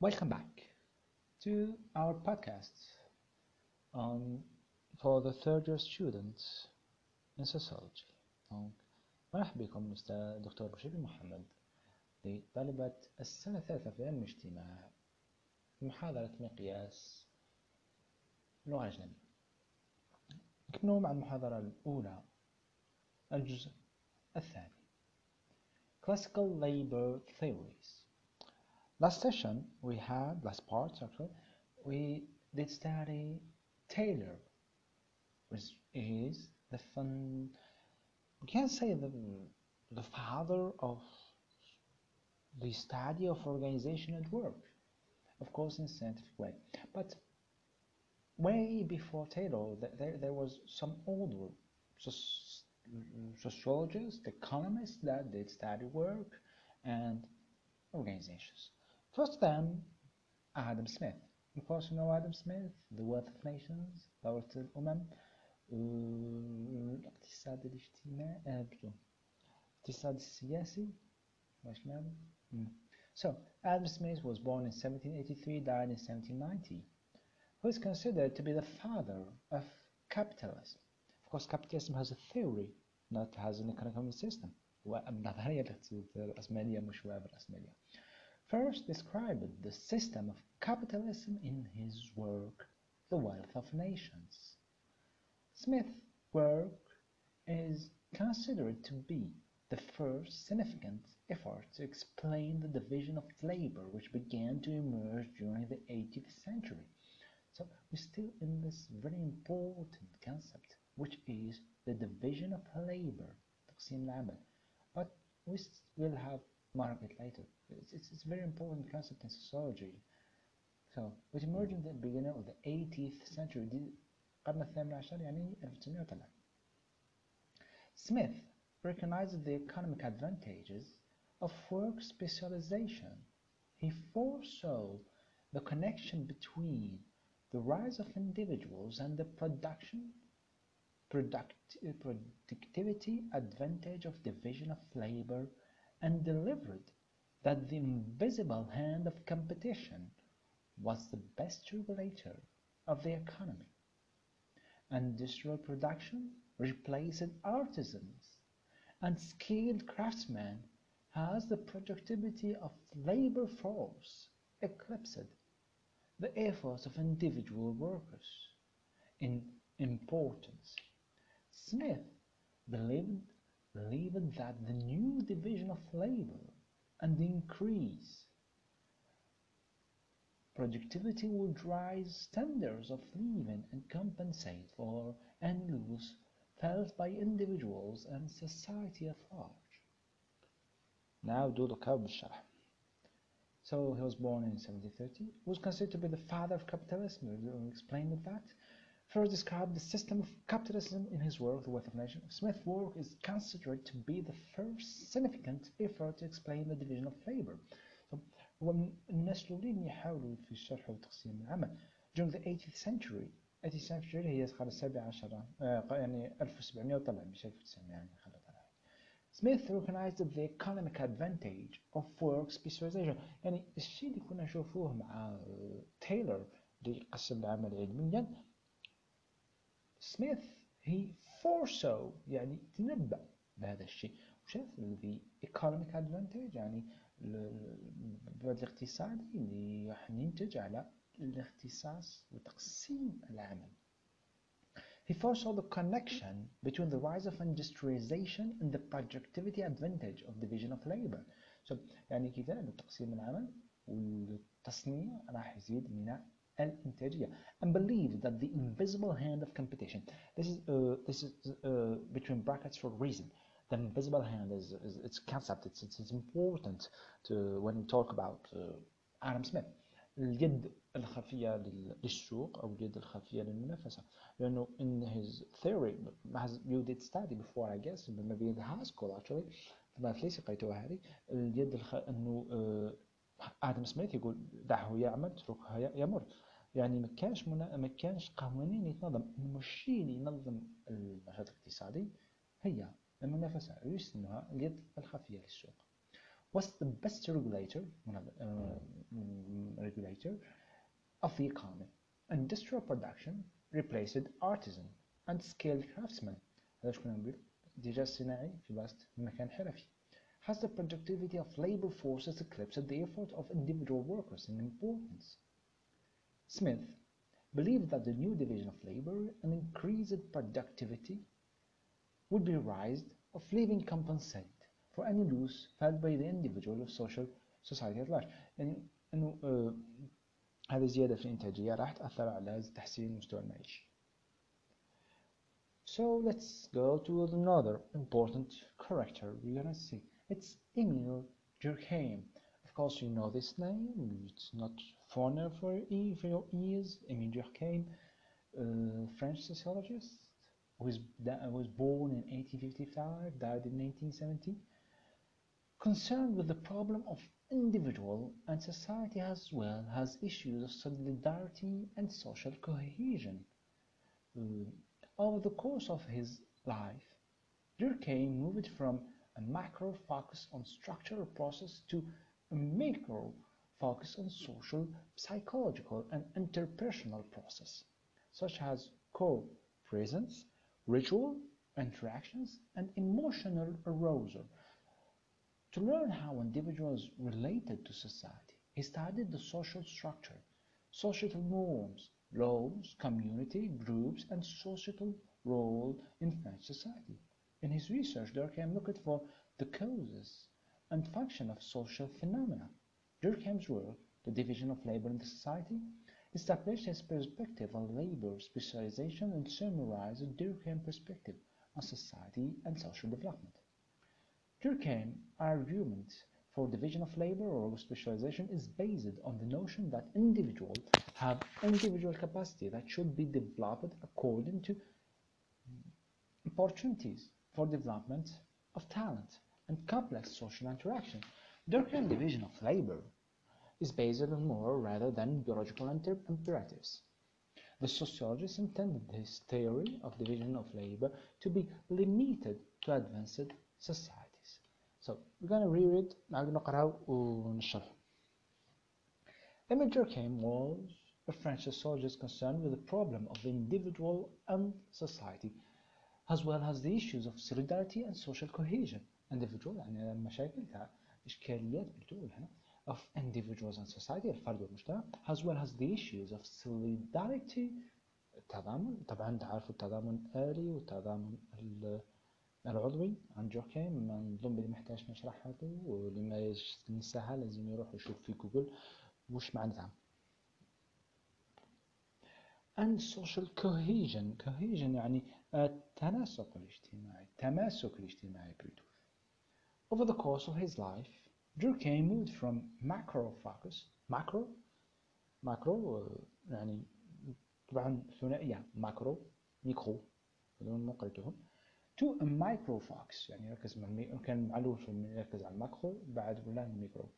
Welcome back to our podcast on for the third year students in sociology. مرحبا بكم الأستاذ الدكتور بشير محمد لطلبة السنة الثالثة في علم الاجتماع محاضرة مقياس لغة أجنبية. نكملوا مع المحاضرة الأولى الجزء الثاني Classical Labor Theories Last session we had, last part actually, we did study Taylor, which is the fun, we can say the, the father of the study of organization at work, of course in scientific way. But way before Taylor, there, there was some older sociologists, economists that did study work and organizations. First of them, Adam Smith. Of course, you know Adam Smith, The Wealth of Nations, دورة الأمم, الاقتصاد الاجتماعي, الاقتصاد السياسي, So, Adam Smith was born in 1783, died in 1790, who is considered to be the father of capitalism. Of course, capitalism has a theory, not has an economic system. النظرية الرأسمالية مش الرأسمالية. First described the system of capitalism in his work, The Wealth of Nations. Smith's work is considered to be the first significant effort to explain the division of labor which began to emerge during the 18th century. So we're still in this very important concept, which is the division of labor, تقسيم العمل. But we will have market later. It's, it's, it's, a very important concept in sociology. So, it emerged in the beginning of the 18th century, دي القرن الثامن عشر يعني 1903. Smith recognized the economic advantages of work specialization. He foresaw the connection between the rise of individuals and the production product, productivity advantage of division of labor and delivered that the invisible hand of competition was the best regulator of the economy. Industrial production replaced artisans, and skilled craftsmen as the productivity of labor force eclipsed the efforts of individual workers in importance. Smith believed believed that the new division of labor and increase. Productivity would rise standards of living and compensate for any loss felt by individuals and society at large. Now Dudu Kabshah. So he was born in 1730, was considered to be the father of capitalism. Explained that. First described the system of capitalism in his work, The Wealth of Nations. Smith's work is considered to be the first significant effort to explain the division of labor. So, الناس الأولين يحاولوا في الشرح وتقسيم العمل. During the 18th century, 18th century هي القرن السابع عشر يعني 1700 وطلع مش 1900 يعني خلى طلع. Smith recognized the economic advantage of work specialization يعني الشيء اللي كنا نشوفوه مع تايلور اللي يقسم العمل علميا سميث هي فورسو يعني تنبأ بهذا الشيء. وشاف الذي ايكونوميك ادفانتج يعني بعد الاقتصادي اللي راح ينتج على الاختصاص وتقسيم العمل. He foresaw the connection between the rise of industrialization and the productivity advantage of division of labor. So, يعني كذا انه تقسيم العمل والتصنيع راح يزيد من الإنتاجية and believe that the invisible hand of competition this is uh, this is uh, between brackets for a reason the invisible hand is, is its concept it's, it's, it's important to when we talk about uh, Adam Smith اليد الخفية للسوق أو اليد الخفية للمنافسة لأنه in his theory as you did study before I guess maybe in the high school actually ما ليس قريتوها هذه اليد الخ... أنه آدم سميث يقول دعه يعمل اتركه يمر يعني ما كانش منا... ما كانش قوانين يتنظم المشي اللي ينظم النشاط الاقتصادي هي المنافسة يسمها اليد الخفية للسوق was the best regulator uh, regulator of the economy industrial production replaced artisan and skilled craftsmen هذا شكون نقول ديجا الصناعي في بلاصة المكان حرفي has the productivity of labor forces eclipsed the effort of individual workers in importance Smith believed that the new division of labor and increased productivity would be raised of living compensate for any loss felt by the individual of social society at large يعني انه uh, هذه الزيادة في الإنتاجية راح تأثر على تحسين مستوى المعيشة. So let's go to another important character we're gonna see. It's Emile Durkheim. Of course you know this name, it's not for, e your ears. Emile Durkheim, uh, French sociologist, who was was born in 1855, died in 1970. Concerned with the problem of individual and society as well as issues of solidarity and social cohesion. Uh, over the course of his life, Durkheim moved from a macro focus on structural process to a micro focus on social, psychological, and interpersonal process, such as co-presence, ritual, interactions, and emotional arousal. To learn how individuals related to society, he studied the social structure, societal norms, laws, community, groups, and societal role in French society. In his research, Durkheim looked for the causes and function of social phenomena. Durkheim's work, The Division of Labor in the Society, established his perspective on labor specialization and summarized Durkheim's perspective on society and social development. Durkheim's argument for division of labor or specialization is based on the notion that individuals have individual capacity that should be developed according to opportunities for development of talent and complex social interaction. Durkheim's division of labor is based on moral rather than biological imperatives. The sociologist intended his theory of division of labor to be limited to advanced society. So we're going to reread نعاود نقراو ونشرح. Emile Durkheim was a French sociologist concerned with the problem of the individual and society as well as the issues of solidarity and social cohesion. Individual يعني المشاكل تاع إشكاليات هنا of individuals and society الفرد والمجتمع as well as the issues of solidarity التضامن طبعا تعرفوا التضامن الآلي والتضامن العضوي. عن جوكيم ما نظن بلي محتاج نشرحها له واللي ما ننساها لازم يروح يشوف في جوجل وش معناتها and social cohesion cohesion يعني التناسق الاجتماعي التماسك الاجتماعي plutôt over the course of his life Durkheim moved from macro focus macro macro يعني طبعا ثنائية ماكرو ميكرو هذول ما قريتهم to a micro focus يعني يركز مع المي... كان معلول في يركز على الماكرو بعد ولا الميكرو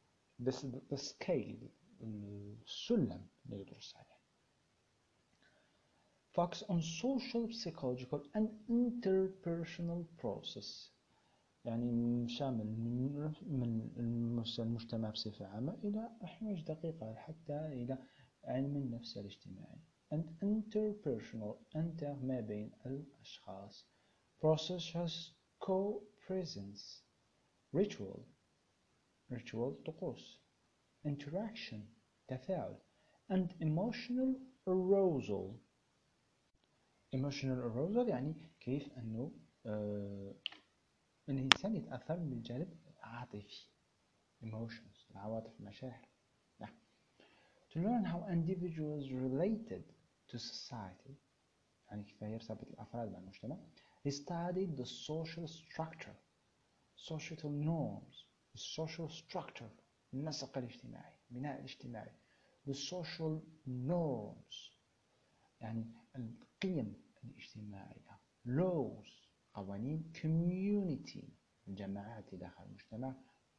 this is the scale السلم اللي يدرس عليه focus on social psychological and interpersonal process يعني شامل من المجتمع بصفة عامة إلى أحواج دقيقة حتى إلى علم النفس الاجتماعي. And interpersonal انتر ما بين الأشخاص. Process has co-presence. Ritual ritual طقوس. Interaction تفاعل. And emotional arousal. Emotional arousal يعني كيف أنه آه الإنسان يتأثر من الجانب العاطفي emotions العواطف المشاعر نعم to learn how individuals related to society يعني كيف يرتبط الأفراد مع المجتمع he studied the social structure societal norms the social structure النسق الاجتماعي البناء الاجتماعي the social norms يعني القيم الاجتماعية laws قوانين community الجماعات داخل المجتمع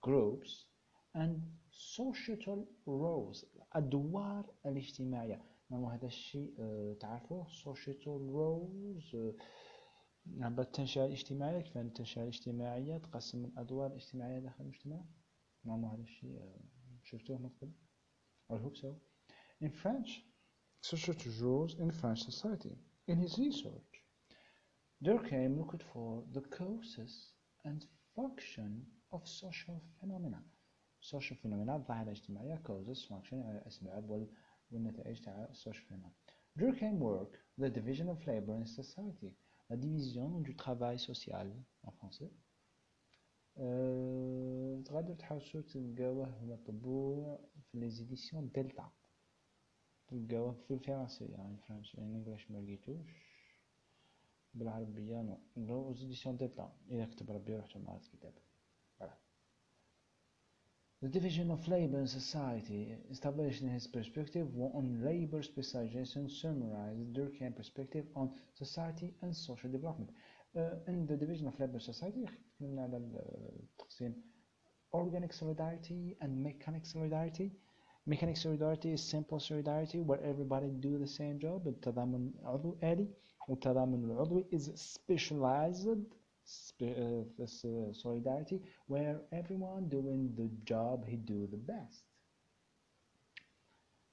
groups and societal roles الأدوار الاجتماعية. ما هذا الشيء؟ تعرفوه؟ societal roles نعم التنشئة الاجتماعية. كيف التنشئة الاجتماعية تقسم الأدوار الاجتماعية داخل المجتمع؟ نورمال هذا الشيء؟ شفتوه من قبل؟ I hope so. In French such rules in French society. In his research Durkheim looked for the causes and function of social phenomena social phenomena الظاهرة الاجتماعية causes function الأسباب والنتائج تاع social phenomena Durkheim work the division of labor in society la division du travail social en français أه تقدر تحوسو تلقاوه مطبوع في لي زيديسيون دلتا تلقاوه في الفرنسية يعني فرنسي يعني انجلش ملقيتوش بالعربية نو زيديسيون دلتا إذا كتب ربي روح مع الكتاب The division of labor in society, established in his perspective on labor specialization, summarized Durkheim perspective on society and social development. Uh, in the division of labor society, تكلمنا على التقسيم organic solidarity and mechanic solidarity. Mechanic solidarity is simple solidarity where everybody do the same job. التضامن العضوي آلي والتضامن العضوي is specialized uh, this uh, solidarity where everyone doing the job he do the best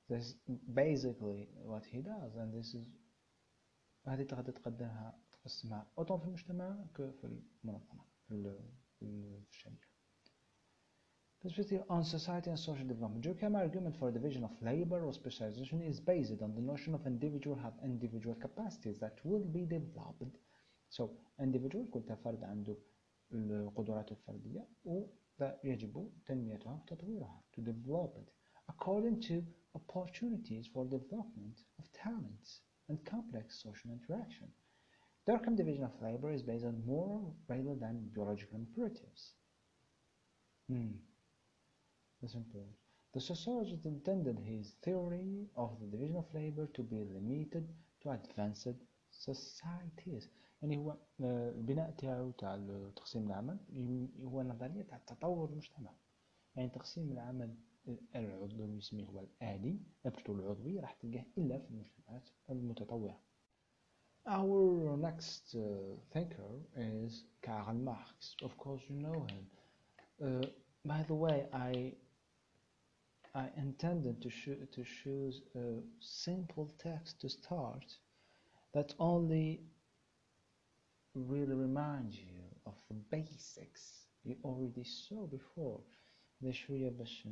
this is basically what he does and this is هذه تقدر تقدرها تقسمها أوطن في المجتمع كفي المنظمة في الشركة Perspective on society and social development. Durkheim argument for division of labor or specialization is based on the notion of individual have individual capacities that will be developed So individual كل فرد عنده القدرات الفردية ويجب تنميتها وتطويرها to develop it according to opportunities for development of talents and complex social interaction. Durkheim division of labor is based on moral rather than biological imperatives. Hmm. That's important. The sociologist intended his theory of the division of labor to be limited to advanced societies. يعني هو البناء تاعو تاع تقسيم العمل هو نظرية تاع تطور المجتمع يعني تقسيم العمل العضوي يسميه هو الآلي نبتو العضوي راح تلقاه إلا في المجتمعات المتطورة Our next uh, thinker is Karl Marx. Of course, you know him. Uh, by the way, I I intended to, to choose a simple text to start that only really remind you of the basics you already saw before ده شوية باش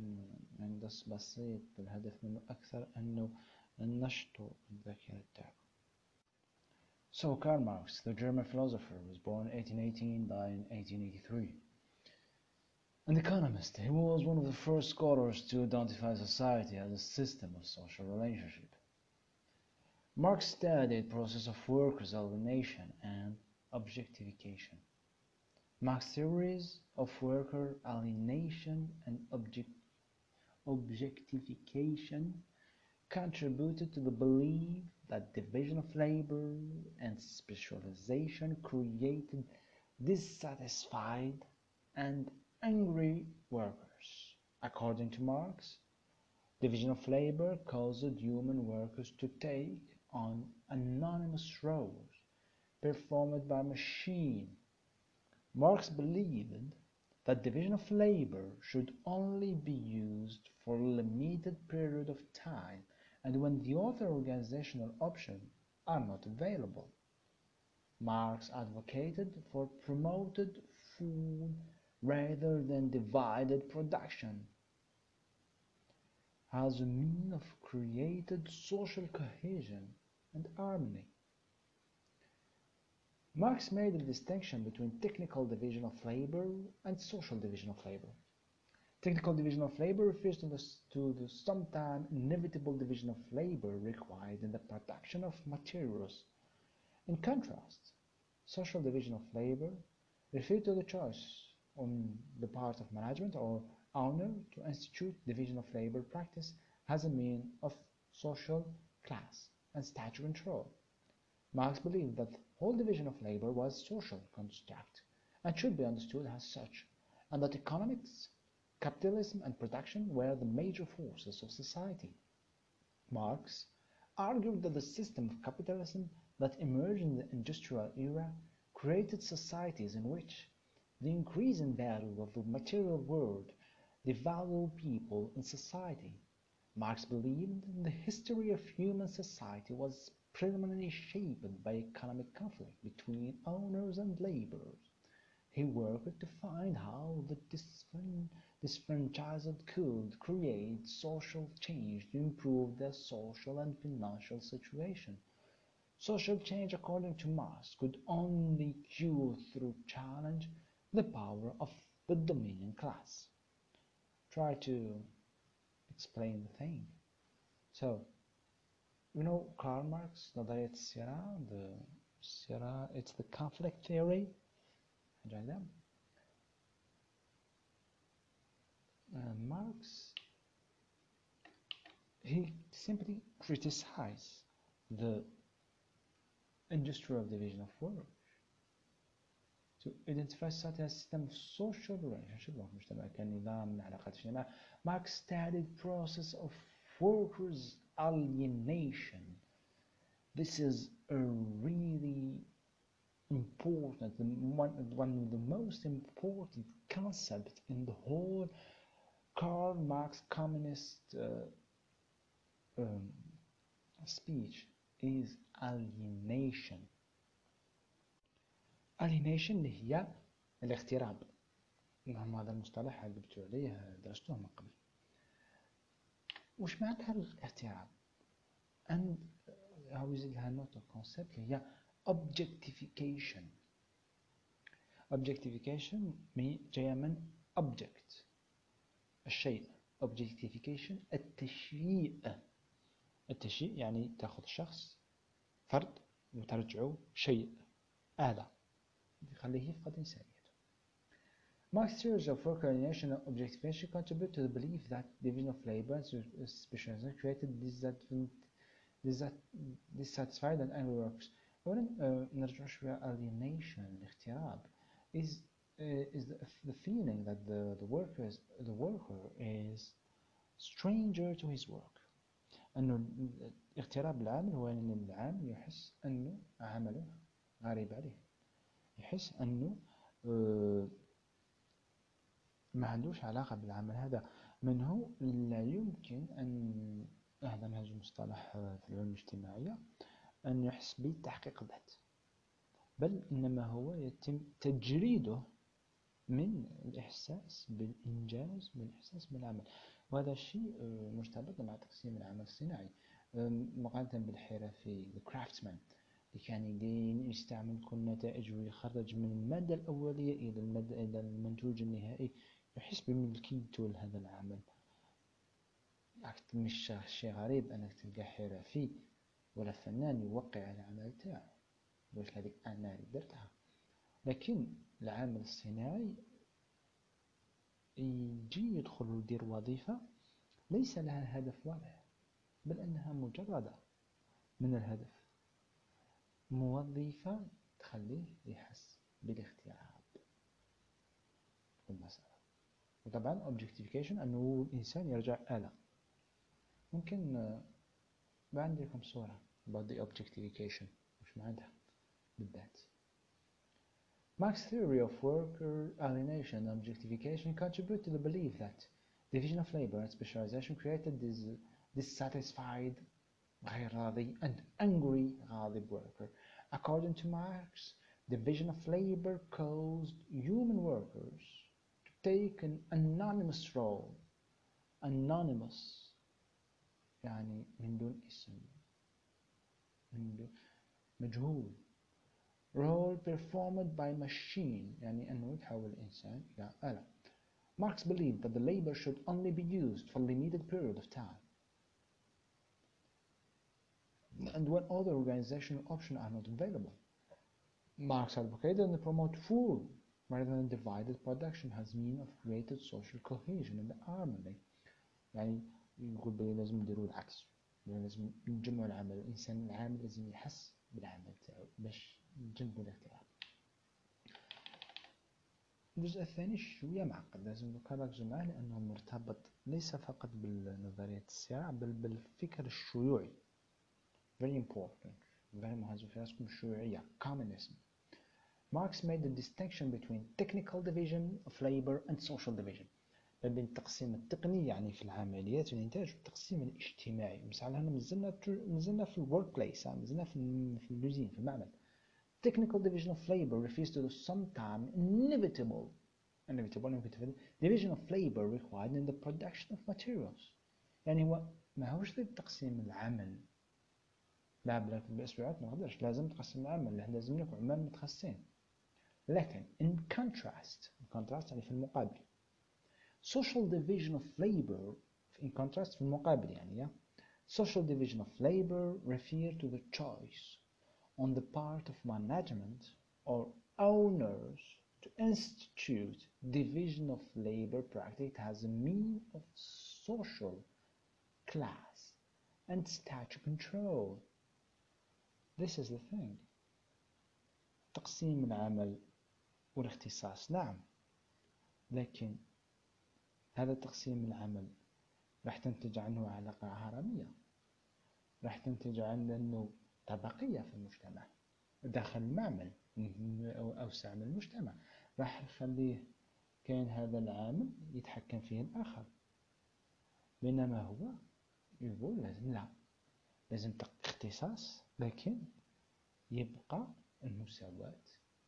ندرس بسيط بالهدف منه أكثر أنه ننشطوا الذاكرة تاعكم So Karl Marx, the German philosopher, was born in 1818, died in 1883. An economist, he was one of the first scholars to identify society as a system of social relationship. Marx studied process of workers' alienation and objectification. Marx's theories of worker alienation and object objectification contributed to the belief that division of labor and specialization created dissatisfied and angry workers. According to Marx, division of labor caused human workers to take on anonymous roles performed by machine. Marx believed that division of labor should only be used for a limited period of time and when the other organizational options are not available. Marx advocated for promoted full rather than divided production as a mean of created social cohesion and harmony. Marx made a distinction between technical division of labor and social division of labor. Technical division of labor refers to the, to the sometime inevitable division of labor required in the production of materials. In contrast, social division of labor refers to the choice on the part of management or owner to institute division of labor practice as a mean of social class and status control. Marx believed that the whole division of labor was social construct and should be understood as such, and that economics, capitalism, and production were the major forces of society. Marx argued that the system of capitalism that emerged in the industrial era created societies in which the increase in value of the material world the devalue people in society. Marx believed that the history of human society was predominantly shaped by economic conflict between owners and laborers. He worked to find how the disfranchised could create social change to improve their social and financial situation. Social change, according to Marx, could only occur through challenge the power of the dominant class. Try to explain the thing. So, you know Karl Marx, not that it's Sierra, the Sierra, it's the conflict theory. Enjoy them. Marx, he simply criticized the industrial division of work to identify such a system of social relationship مجتمع كنظام من علاقات اجتماعية Marx studied process of workers alienation this is a really important one, one of the most important concepts in the whole Karl Marx communist uh, um, speech is alienation Alienation اللي هي الاغتراب. المهم هذا المصطلح قلبتوا عليه درستوه من قبل. وش معناتها الاغتراب and يزيد لها نوت كونسبت اللي هي objectification. Objectification جاية من object. الشيء. Objectification التشييء. التشييء يعني تأخذ شخص فرد وترجعه شيء آلة. يخليه يفقد إنسانيته Marx's theories of work alienation and objectification contribute to the belief that division of labor and specialization created dissatisfied and angry workers. أولا نرجع شوية alienation الاغتراب is uh, is the, the feeling that the the worker is the worker is stranger to his work أنه اغتراب العامل هو أن العامل يحس أنه عمله غريب عليه يحس أنه ما عندوش علاقة بالعمل هذا. منه لا يمكن أن هذا منهج مصطلح في العلوم الاجتماعية أن يحس بتحقيق الذات بل إنما هو يتم تجريده من الإحساس بالإنجاز من الإحساس بالعمل. وهذا الشيء مرتبط مع تقسيم العمل الصناعي. مقارنة بالحرفي the craftsman. اللي كان يدين يستعمل كل نتائج ويخرج من المادة الأولية إلى المادة إلى المنتوج النهائي يحس بملكيته لهذا العمل. مش شيء غريب أنك تلقى حرفي ولا فنان يوقع على العمل تاعو يقول هذيك أنا اللي درتها؟ لكن العامل الصناعي يجي يدخل يدير وظيفة ليس لها هدف واضح بل أنها مجردة من الهدف. موظفة تخليه يحس بالاغتراب في المسألة وطبعا objectification أنه الإنسان يرجع آلة ممكن ما عندكم صورة about the objectification وش معناتها بالذات Marx's theory of worker alienation and objectification contribute to the belief that division of labor and specialization created this dissatisfied غير راضي and angry غاضب worker. According to Marx, division of labor caused human workers to take an anonymous role. Anonymous يعني من دون اسم من دون مجهول role performed by machine يعني أنه يتحول الإنسان إلى آلة Marx believed that the labor should only be used for a limited period of time And when other organizational options are not available. Marx advocated and promoted full rather than divided production as means of greater social cohesion and harmony. يعني يقول بلي لازم نديروا العكس. لازم نجمعوا العمل. الإنسان العامل لازم يحس بالعمل تاعو باش نجنبوا الاغتراب الجزء الثاني شوية معقد. لازم نركزوا معاه لأنه مرتبط ليس فقط بالنظرية الصراع بل بالفكر الشيوعي. very important very مهم في راسكم الشيوعية communism Marx made the distinction between technical division of labor and social division ما بين التقسيم التقني يعني في العمليات والإنتاج والتقسيم الاجتماعي مثلا هنا مازلنا مازلنا في الورك بليس مازلنا في في اللوزين في المعمل technical division of labor refers to the sometime inevitable inevitable يمكن division of labor required in the production of materials يعني هو ما هوش ضد تقسيم العمل لا بالاسبوعات ما نقدرش لازم تقسم العمل لازم لك عمال متخصصين لكن in contrast in contrast يعني في المقابل social division of labor in contrast في المقابل يعني social division of labor refer to the choice on the part of management or owners to institute division of labor practice as a mean of social class and status control. This is the thing. تقسيم العمل والاختصاص. نعم. لكن هذا تقسيم العمل راح تنتج عنه علاقة هرمية راح تنتج عنه طبقية في المجتمع داخل المعمل أو أوسع من المجتمع. راح يخليه كاين هذا العامل يتحكم فيه الآخر. بينما هو يقول لازم لا لازم اختصاص. لكن يبقى المساواة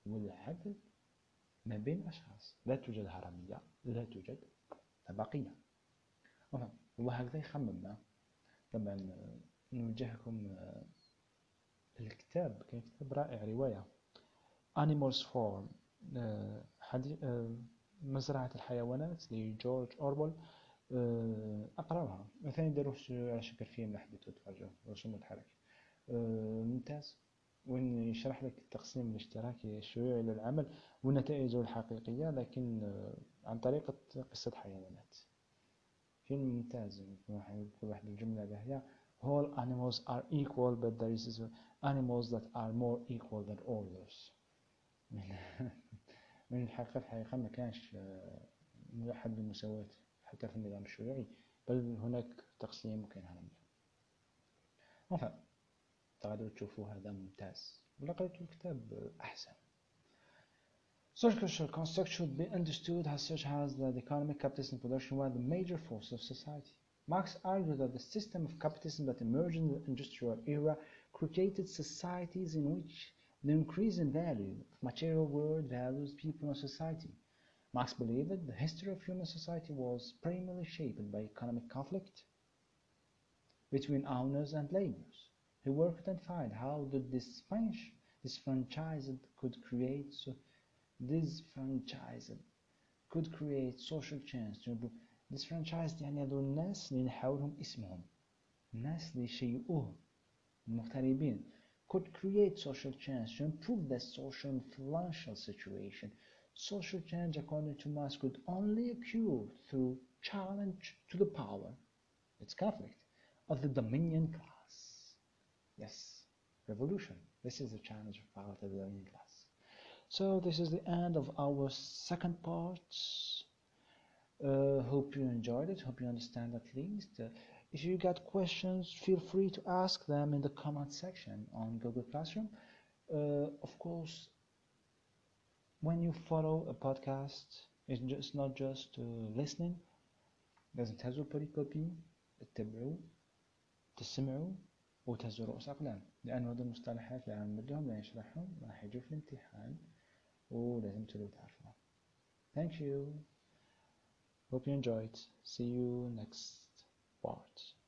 والعدل ما بين أشخاص. لا توجد هرمية لا توجد طبقية. هو هكذا يخمم طبعا نوجهكم الكتاب. كان كتاب رائع رواية. Animals Farm مزرعة الحيوانات لجورج أوربل. أقرأها. مثلا داروه على شكل فيلم لحبيتو تفرجوه رسوم متحرك ممتاز. وين يشرح لك التقسيم الاشتراكي الشيوعي للعمل ونتائجه الحقيقية لكن عن طريقة قصة حيوانات. فيلم ممتاز في واحد الجملة باهية all animals are equal but there is animals that are more equal than others. من الحقيقة الحقيقة ما كانش موحد بالمساواة حتى في النظام الشيوعي بل هناك تقسيم وكاين هرمية تقدروا تشوفوا هذا ممتاز ولا قريتوا الكتاب أحسن Social construct should be understood as such as that economic capitalism production were the major force of society. Marx argued that the system of capitalism that emerged in the industrial era created societies in which the increase in value of material world values people and society. Marx believed that the history of human society was primarily shaped by economic conflict between owners and laborers. He worked and found how the disfranchised could create so disfranchised could create social change disfranchised يعني هذو الناس اللي نحاولهم اسمهم الناس اللي يشيئوهم المغتربين could create social change to improve their social and financial situation. Social change, according to Marx, could only occur through challenge to the power, its conflict, of the dominion class. Yes, revolution. This is the challenge of power to learning class. So this is the end of our second part. Uh, hope you enjoyed it. Hope you understand at least. Uh, if you got questions, feel free to ask them in the comment section on Google Classroom. Uh, of course, when you follow a podcast, it's just not just uh, listening. There's a Tezo Polycopy, a Tableau, the Simero, وتهزوا رؤوس أقلام لأن هذه المصطلحات عم بدهم لا يشرحهم راح يجوا في الامتحان ولازم تلو تعرفوها Thank you. Hope you enjoyed. See you next